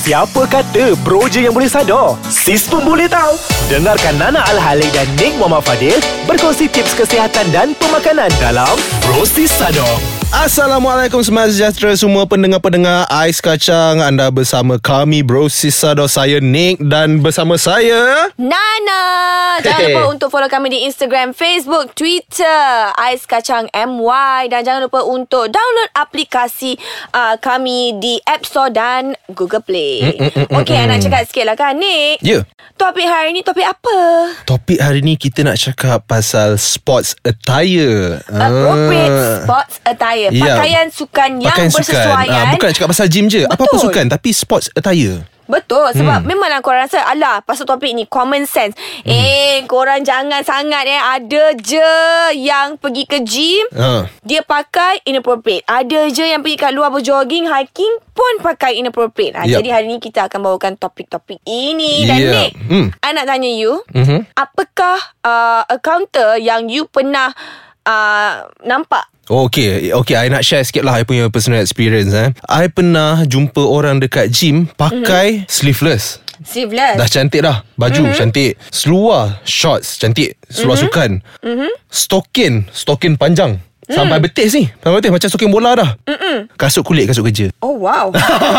Siapa kata bro je yang boleh sadar? Sis pun boleh tahu. Dengarkan Nana Al-Halik dan Nick Muhammad Fadil berkongsi tips kesihatan dan pemakanan dalam Bro Sis Sadar. Assalamualaikum Semangat sejahtera semua pendengar-pendengar Ais Kacang. Anda bersama kami Bro Sisado. Saya Nick Dan bersama saya Nana. Jangan lupa untuk follow kami di Instagram, Facebook, Twitter Ais Kacang MY Dan jangan lupa untuk download aplikasi uh, kami di App Store dan Google Play. Okey, nak cakap sikit lah kan Nick? Ya. Topik hari ni topik apa? Topik hari ni kita nak cakap pasal sports attire. Appropriate Ah. sports attire Ya. Pakaian sukan yang Pakaian sukan bersesuaian Ah, Bukan nak cakap pasal gym je Apa-apa Betul. sukan Tapi sports attire Betul Sebab hmm. memanglah korang rasa Alah pasal topik ni Common sense hmm. Eh korang jangan sangat eh Ada je Yang pergi ke gym ha. Dia pakai inappropriate Ada je yang pergi kat luar berjogging Hiking Pun pakai inappropriate ha, Yup. Jadi hari ni kita akan bawakan topik-topik ini Dan Yup. Nick Hmm. I nak tanya you Mhm. Apakah uh, A counter yang you pernah uh, Nampak Oh, okay. Okay, I nak share sikit lah I punya personal experience eh. I pernah jumpa orang dekat gym Pakai sleeveless Sleeveless Dah cantik dah Baju mm-hmm. cantik Seluar Shorts cantik Seluar mm-hmm. sukan mm-hmm. Stokin Stokin panjang mm. Sampai betis ni Sampai betis Macam stokin bola dah Mm-mm. Kasut kulit Kasut kerja Oh wow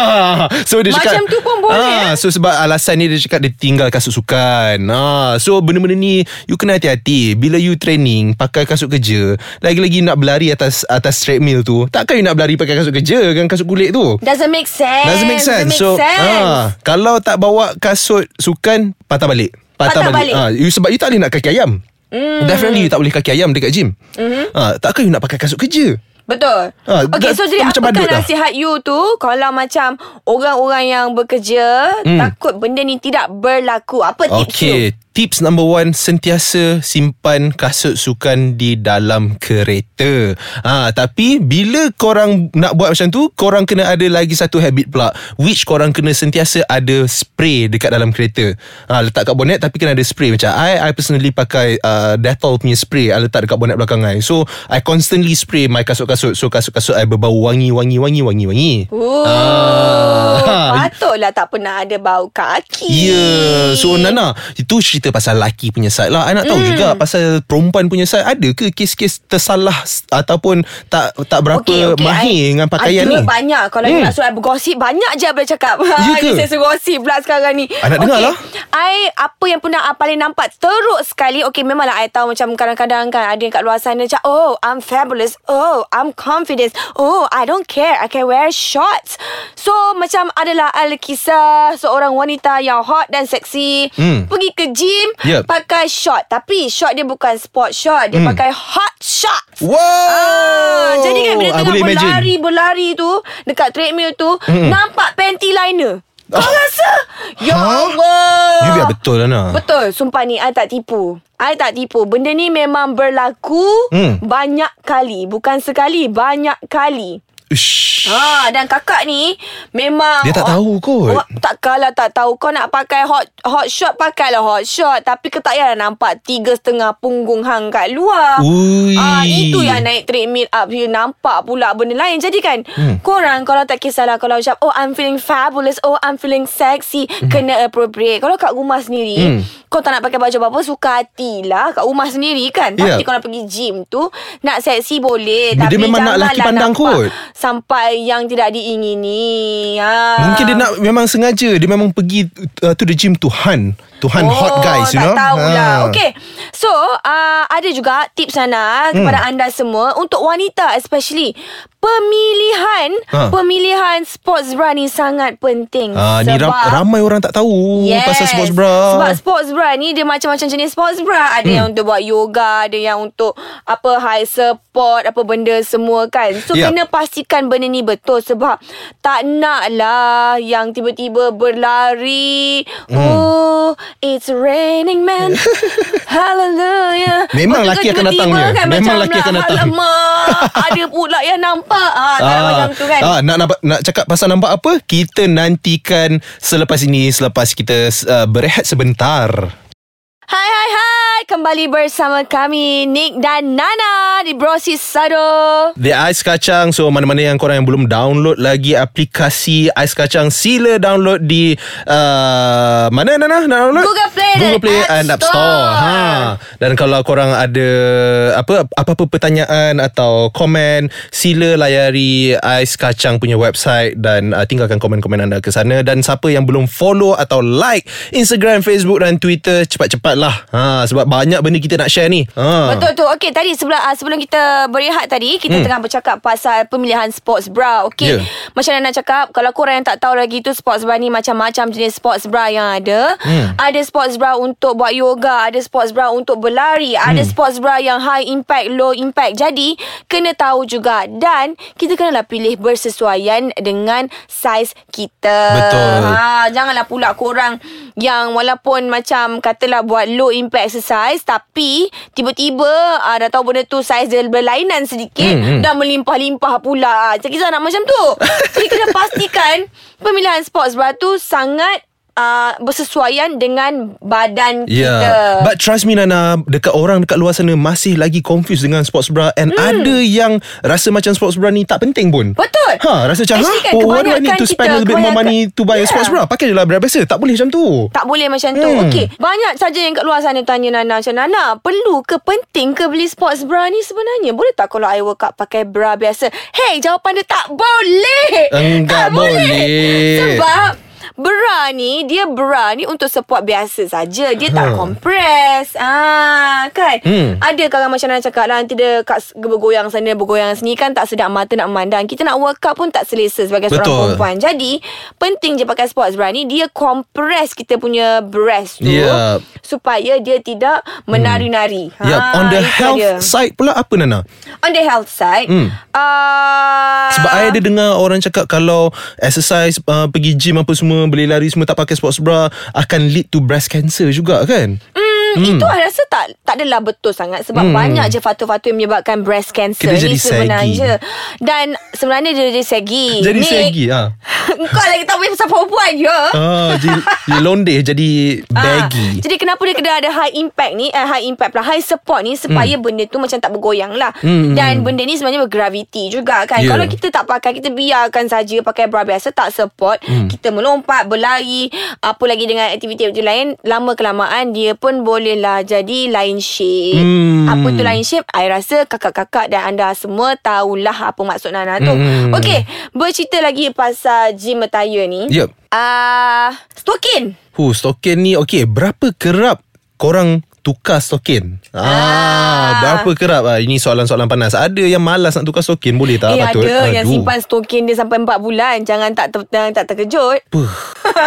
so dia cakap Macam tu pun boleh, ah, So sebab alasan ni Dia cakap dia tinggal kasut sukan ah, So benda-benda ni You kena hati-hati Bila you training Pakai kasut kerja Lagi-lagi nak berlari atas Atas treadmill tu Takkan you nak berlari Pakai kasut kerja Kan kasut kulit tu Doesn't make sense Doesn't make sense. Doesn't make so, sense. ah, kalau tak bawa kasut sukan, patah balik. Patah balik. Ah, you sebab you tak boleh nak kaki ayam. Mm. Definitely you tak boleh kaki ayam dekat gym. Mm-hmm. Ah, takkan you nak pakai kasut kerja? Betul. Ha, dah- so jadi dah macam apakah badut dah. nasihat you tu kalau macam orang-orang yang bekerja Hmm. takut benda ni tidak berlaku? Apa tips you? Tips number one sentiasa simpan kasut sukan di dalam kereta. Ah, tapi bila korang nak buat macam tu, korang kena ada lagi satu habit pula, which korang kena sentiasa ada spray dekat dalam kereta. Ah, letak kat bonnet tapi kena ada spray macam I I personally pakai uh, Dettol punya spray, I letak dekat bonnet belakang I. So, I constantly spray my kasut-kasut. So, kasut-kasut I berbau wangi wangi wangi wangi wangi. Oh, Ah. patutlah tak pernah ada bau kaki. Ya yeah. So Nana Itu cerita pasal laki punya side lah I nak tahu Hmm. mm. juga Pasal perempuan punya side Ada ke kes-kes tersalah Ataupun Tak tak berapa okay, okay, mahir I- Dengan pakaian ada ni banyak Kalau hmm. you nak suruh bergosip Banyak je I boleh cakap Ya ke? Saya suruh gosip pula sekarang ni I nak dengar lah. I Apa yang pernah I paling nampak Teruk sekali Okay memanglah I tahu Macam kadang-kadang kan Ada yang kat luar sana Macam oh I'm fabulous Oh I'm confident Oh I don't care I can wear shorts So macam adalah Ada kisah Seorang wanita Yang hot dan seksi Hmm. Pergi ke gym Yep. Pakai short Tapi short dia bukan sport short Dia Hmm. pakai hot shorts Wow Ah, jadi kan bila tengah imagine. berlari berlari tu dekat treadmill tu Mm-mm. nampak panty liner. Kau Ah. rasa? Ya? Allah. You biar betul lah Nana Betul, sumpah ni I tak tipu. I tak tipu. Benda ni memang berlaku Hmm. banyak kali, bukan sekali, banyak kali. Ush. Ha dan kakak ni memang Dia tak tahu kot. Oh, tak kalah tak tahu kau nak pakai hot hot shot pakailah hot shot tapi kau tak payah nampak tiga setengah punggung hang kat luar. Ui. Ah itu yang naik treadmill up you nampak pula benda lain. Jadi kan hmm. korang kalau tak kisahlah kalau macam oh I'm feeling fabulous, oh I'm feeling sexy, hmm. kena appropriate. Kalau kat rumah sendiri Hmm. kau tak nak pakai baju apa-apa suka hatilah kat rumah sendiri kan. Ya. Tapi kalau nak pergi gym tu nak seksi boleh Dia tapi memang nak laki pandang nampak kot. Sampai yang tidak diingini. Ha. Mungkin dia nak Memang sengaja Dia memang pergi uh, To the gym to hunt To hunt oh, hot guys You know tahulah. Ha. Okay. So, uh, ada juga tips Hmm. kepada anda semua untuk wanita especially. Pemilihan Ha. pemilihan sports bra ni sangat penting. Ah, ni ram, ramai orang tak tahu Yes. pasal sports bra. Sebab sports bra ni dia macam-macam jenis sports bra. Ada hmm. yang untuk buat yoga, ada yang untuk apa high support, apa benda semua kan. So Yup. kena pastikan benda ni betul sebab tak nak lah yang tiba-tiba berlari. Hmm. Oh, it's raining man. Hallelujah. Memang Lepas tu laki akan datangnya. Kan, Memang macam laki akan datang. Alamak, ada pula yang nampak. Ah, tak macam tu kan. Ah, nak, nak nak cakap pasal nampak apa? Kita nantikan selepas ini selepas kita uh, berehat sebentar. Hai hai hai kembali bersama kami Nick dan Nana di Brosis Sado. The Ais Kacang So mana-mana yang korang yang belum download lagi Aplikasi Ais Kacang Sila download di uh, Mana Nana? Nak download? Google Play Google Play App and App Store. Store ha. Dan kalau korang ada apa Apa-apa pertanyaan Atau komen Sila layari Ais Kacang punya website Dan uh, tinggalkan komen-komen anda ke sana Dan siapa yang belum follow Atau like Instagram, Facebook dan Twitter Cepat-cepat lah ha, Sebab banyak benda kita nak share ni ha. Betul tu. Okey, tadi sebelum uh, sebelum kita berehat tadi, kita hmm. tengah bercakap pasal pemilihan sports bra. Okey. Ya. Macam Nana cakap, kalau korang yang tak tahu lagi tu sports bra ni macam-macam jenis sports bra yang ada. Hmm. Ada sports bra untuk buat yoga, ada sports bra untuk berlari, Hmm. ada sports bra yang high impact, low impact. Jadi, kena tahu juga dan kita kenalah pilih bersesuaian dengan saiz kita. Betul. Ha, janganlah pula korang yang walaupun macam katalah buat low impact exercise tapi tiba-tiba uh, dah tahu benda tu saiz dia berlainan sedikit Hmm, hmm. dah melimpah-limpah pula. Jadi kita nak macam tu. Jadi kena pastikan pemilihan sports bra tu sangat uh, bersesuaian dengan badan yeah. kita. But trust me Nana Dekat orang dekat luar sana Masih lagi confused dengan sports bra And Hmm. ada yang Rasa macam sports bra ni Tak penting pun Betul. Ha, rasa macam Actually kan, oh, why do I need to spend a little bit more money to buy a Yeah. sports bra? Pakai je lah bra biasa. Tak boleh macam tu. Tak boleh macam tu Hmm. Okey Banyak saja yang kat luar sana Tanya Nana Macam Nana Perlu ke penting ke Beli sports bra ni sebenarnya Boleh tak kalau I work out Pakai bra biasa Hey jawapan dia tak boleh Enggak tak boleh. Sebab Bra ni Dia bra ni Untuk support biasa saja Dia tak Ha. compress ah, Kan Hmm. Ada kadang macam Nana cakap lah Nanti dia kat, bergoyang sana Bergoyang sini Kan tak sedap mata nak memandang Kita nak work out pun Tak selesa Sebagai seorang Betul. perempuan Jadi Penting je pakai sports bra ni Dia compress kita punya breast tu Yep. Supaya dia tidak menari-nari Hmm. Yep. On the health dia. side pula apa Nana? On the health side Hmm. uh, Sebab I ada dengar orang cakap kalau exercise uh, pergi gym apa semua boleh lari semua tak pakai sports bra akan lead to breast cancer juga kan? Hmm, Itu I rasa tak tak adalah betul sangat sebab Hmm. banyak je faktor-faktor yang menyebabkan breast cancer Kita ni jadi sebenarnya. Dan sebenarnya dia jadi segi. Jadi Nick, segi ha. Kau lagi tahu pasal perempuan je. Ah, jadi, jadi londe jadi baggy. Ah, jadi kenapa dia kena ada high impact ni eh, High impact pula High support ni Supaya hmm. benda tu macam tak bergoyang lah Hmm, Dan hmm. benda ni sebenarnya bergravity juga kan Ya. Kalau kita tak pakai Kita biarkan saja Pakai bra biasa Tak support Hmm. Kita melompat Berlari Apa lagi dengan aktiviti-aktiviti lain Lama kelamaan Dia pun bolehlah Jadi lain shape Hmm. Apa tu lain shape I rasa kakak-kakak Dan anda semua Tahulah apa maksud Nana tu Hmm. Okey Bercerita lagi pasal Gym attire ni Yep. Ah, Stokin Hu, stokin ni okey, berapa kerap korang tukar stokin? Ah, Ah. berapa kerap? Ah, ini soalan-soalan panas. Ada yang malas nak tukar stokin, boleh tak? Eh Patut. ada yang Aduh. simpan stokin dia sampai 4 bulan Jangan tak ter, jangan tak terkejut Puh.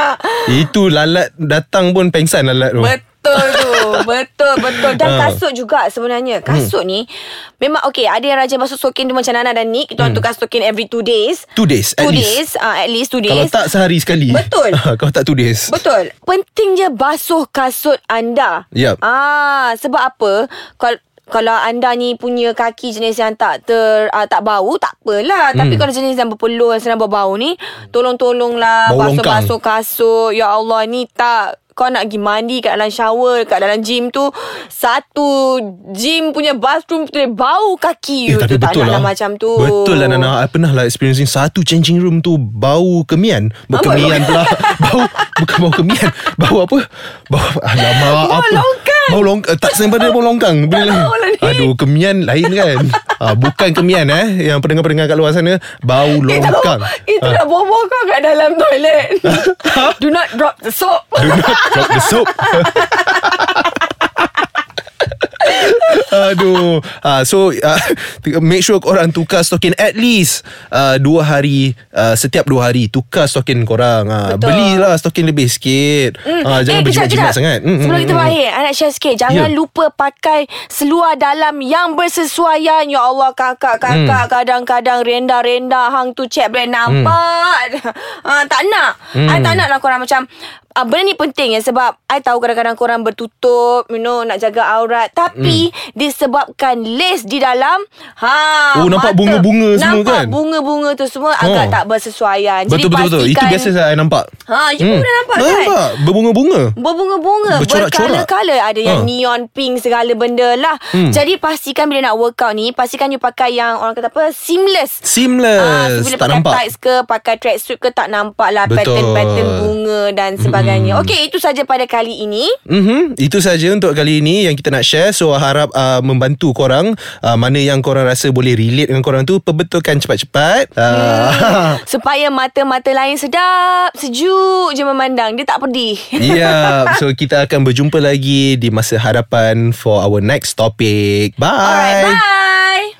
Itu lalat datang pun pengsan lalat tu. Betul tu Betul betul Dan Ah. kasut juga sebenarnya Kasut ni Memang okay Ada yang rajin basuh stokin tu Macam Nana dan Nick Kita orang tukar stokin every 2 days Two days, at 2 least. days uh, At least 2 days Kalau tak sehari sekali. Betul. Kalau tak two days. Betul Penting je basuh kasut anda Yup. Ah, Sebab apa Kalau kalau anda ni punya kaki jenis yang tak ter uh, tak bau tak apalah tapi Hmm. kalau jenis yang berpeluh yang senang berbau ni tolong-tolonglah basuh-basuh kasut ya Allah ni tak kau nak pergi mandi kat dalam shower kat dalam gym tu satu gym punya bathroom tu dia bau kaki. Eh, you tu tak betul nak lah. macam tu. Betul lah Nana. I pernah lah experiencing Satu changing room tu Bau kemian. Berkemian pula. Bau Bukan bau kemian. Bau apa? Bau Alamak Bau apa? Bau longkang Tak sampai pada bau longkang Bila lah. Aduh kemian lain kan? Ha, Bukan kemian eh. Yang pendengar-pendengar kat luar sana Bau longkang. Itu, itu Ha. dah bobo kau kat dalam toilet. Do not drop the soap. Do not drop the soap Aduh uh, So uh, Make sure korang tukar stokin At least uh, Dua hari uh, Setiap dua hari Tukar stokin korang uh, Betul. Belilah stokin lebih sikit Hmm. uh, Jangan eh, berjimat-jimat sangat Hmm, Sebelum hmm, kita hmm. berakhir I nak share sikit Jangan Ya. lupa pakai Seluar dalam Yang bersesuaian Ya Allah kakak-kakak Hmm. Kadang-kadang renda-renda Hang tu cek boleh nampak ha, Tak nak Hmm. I tak nak lah korang macam uh, benda ni penting ya sebab I tahu kadang-kadang korang bertutup, you know, nak jaga aurat. Tapi mm. disebabkan lace di dalam, ha, Oh, nampak mata- bunga-bunga semua nampak kan? bunga-bunga tu semua agak Oh. tak bersesuaian. Betul Jadi betul betul. Itu pastikan- biasa saya nampak. Ha, you pun dah nampak kan? Nampak berbunga-bunga. Berbunga-bunga Bercorak-corak. Ada yang Ha. neon pink Segala benda lah Hmm. Jadi pastikan bila nak workout ni Pastikan you pakai yang Orang kata apa Seamless Seamless. so bila tak pakai nampak. tights ke Pakai tracksuit ke Tak nampak lah Betul. Pattern-pattern bunga Dan sebagainya Okey itu saja pada kali ini Mm-hmm. Itu saja untuk kali ini yang kita nak share. So harap uh, membantu korang uh, mana yang korang rasa boleh relate dengan korang tu perbetulkan cepat-cepat. Uh, Supaya mata-mata lain sedap Sejuk je memandang Dia tak pedih yeah. So kita akan berjumpa lagi di masa hadapan for our next topic. Bye. Alright bye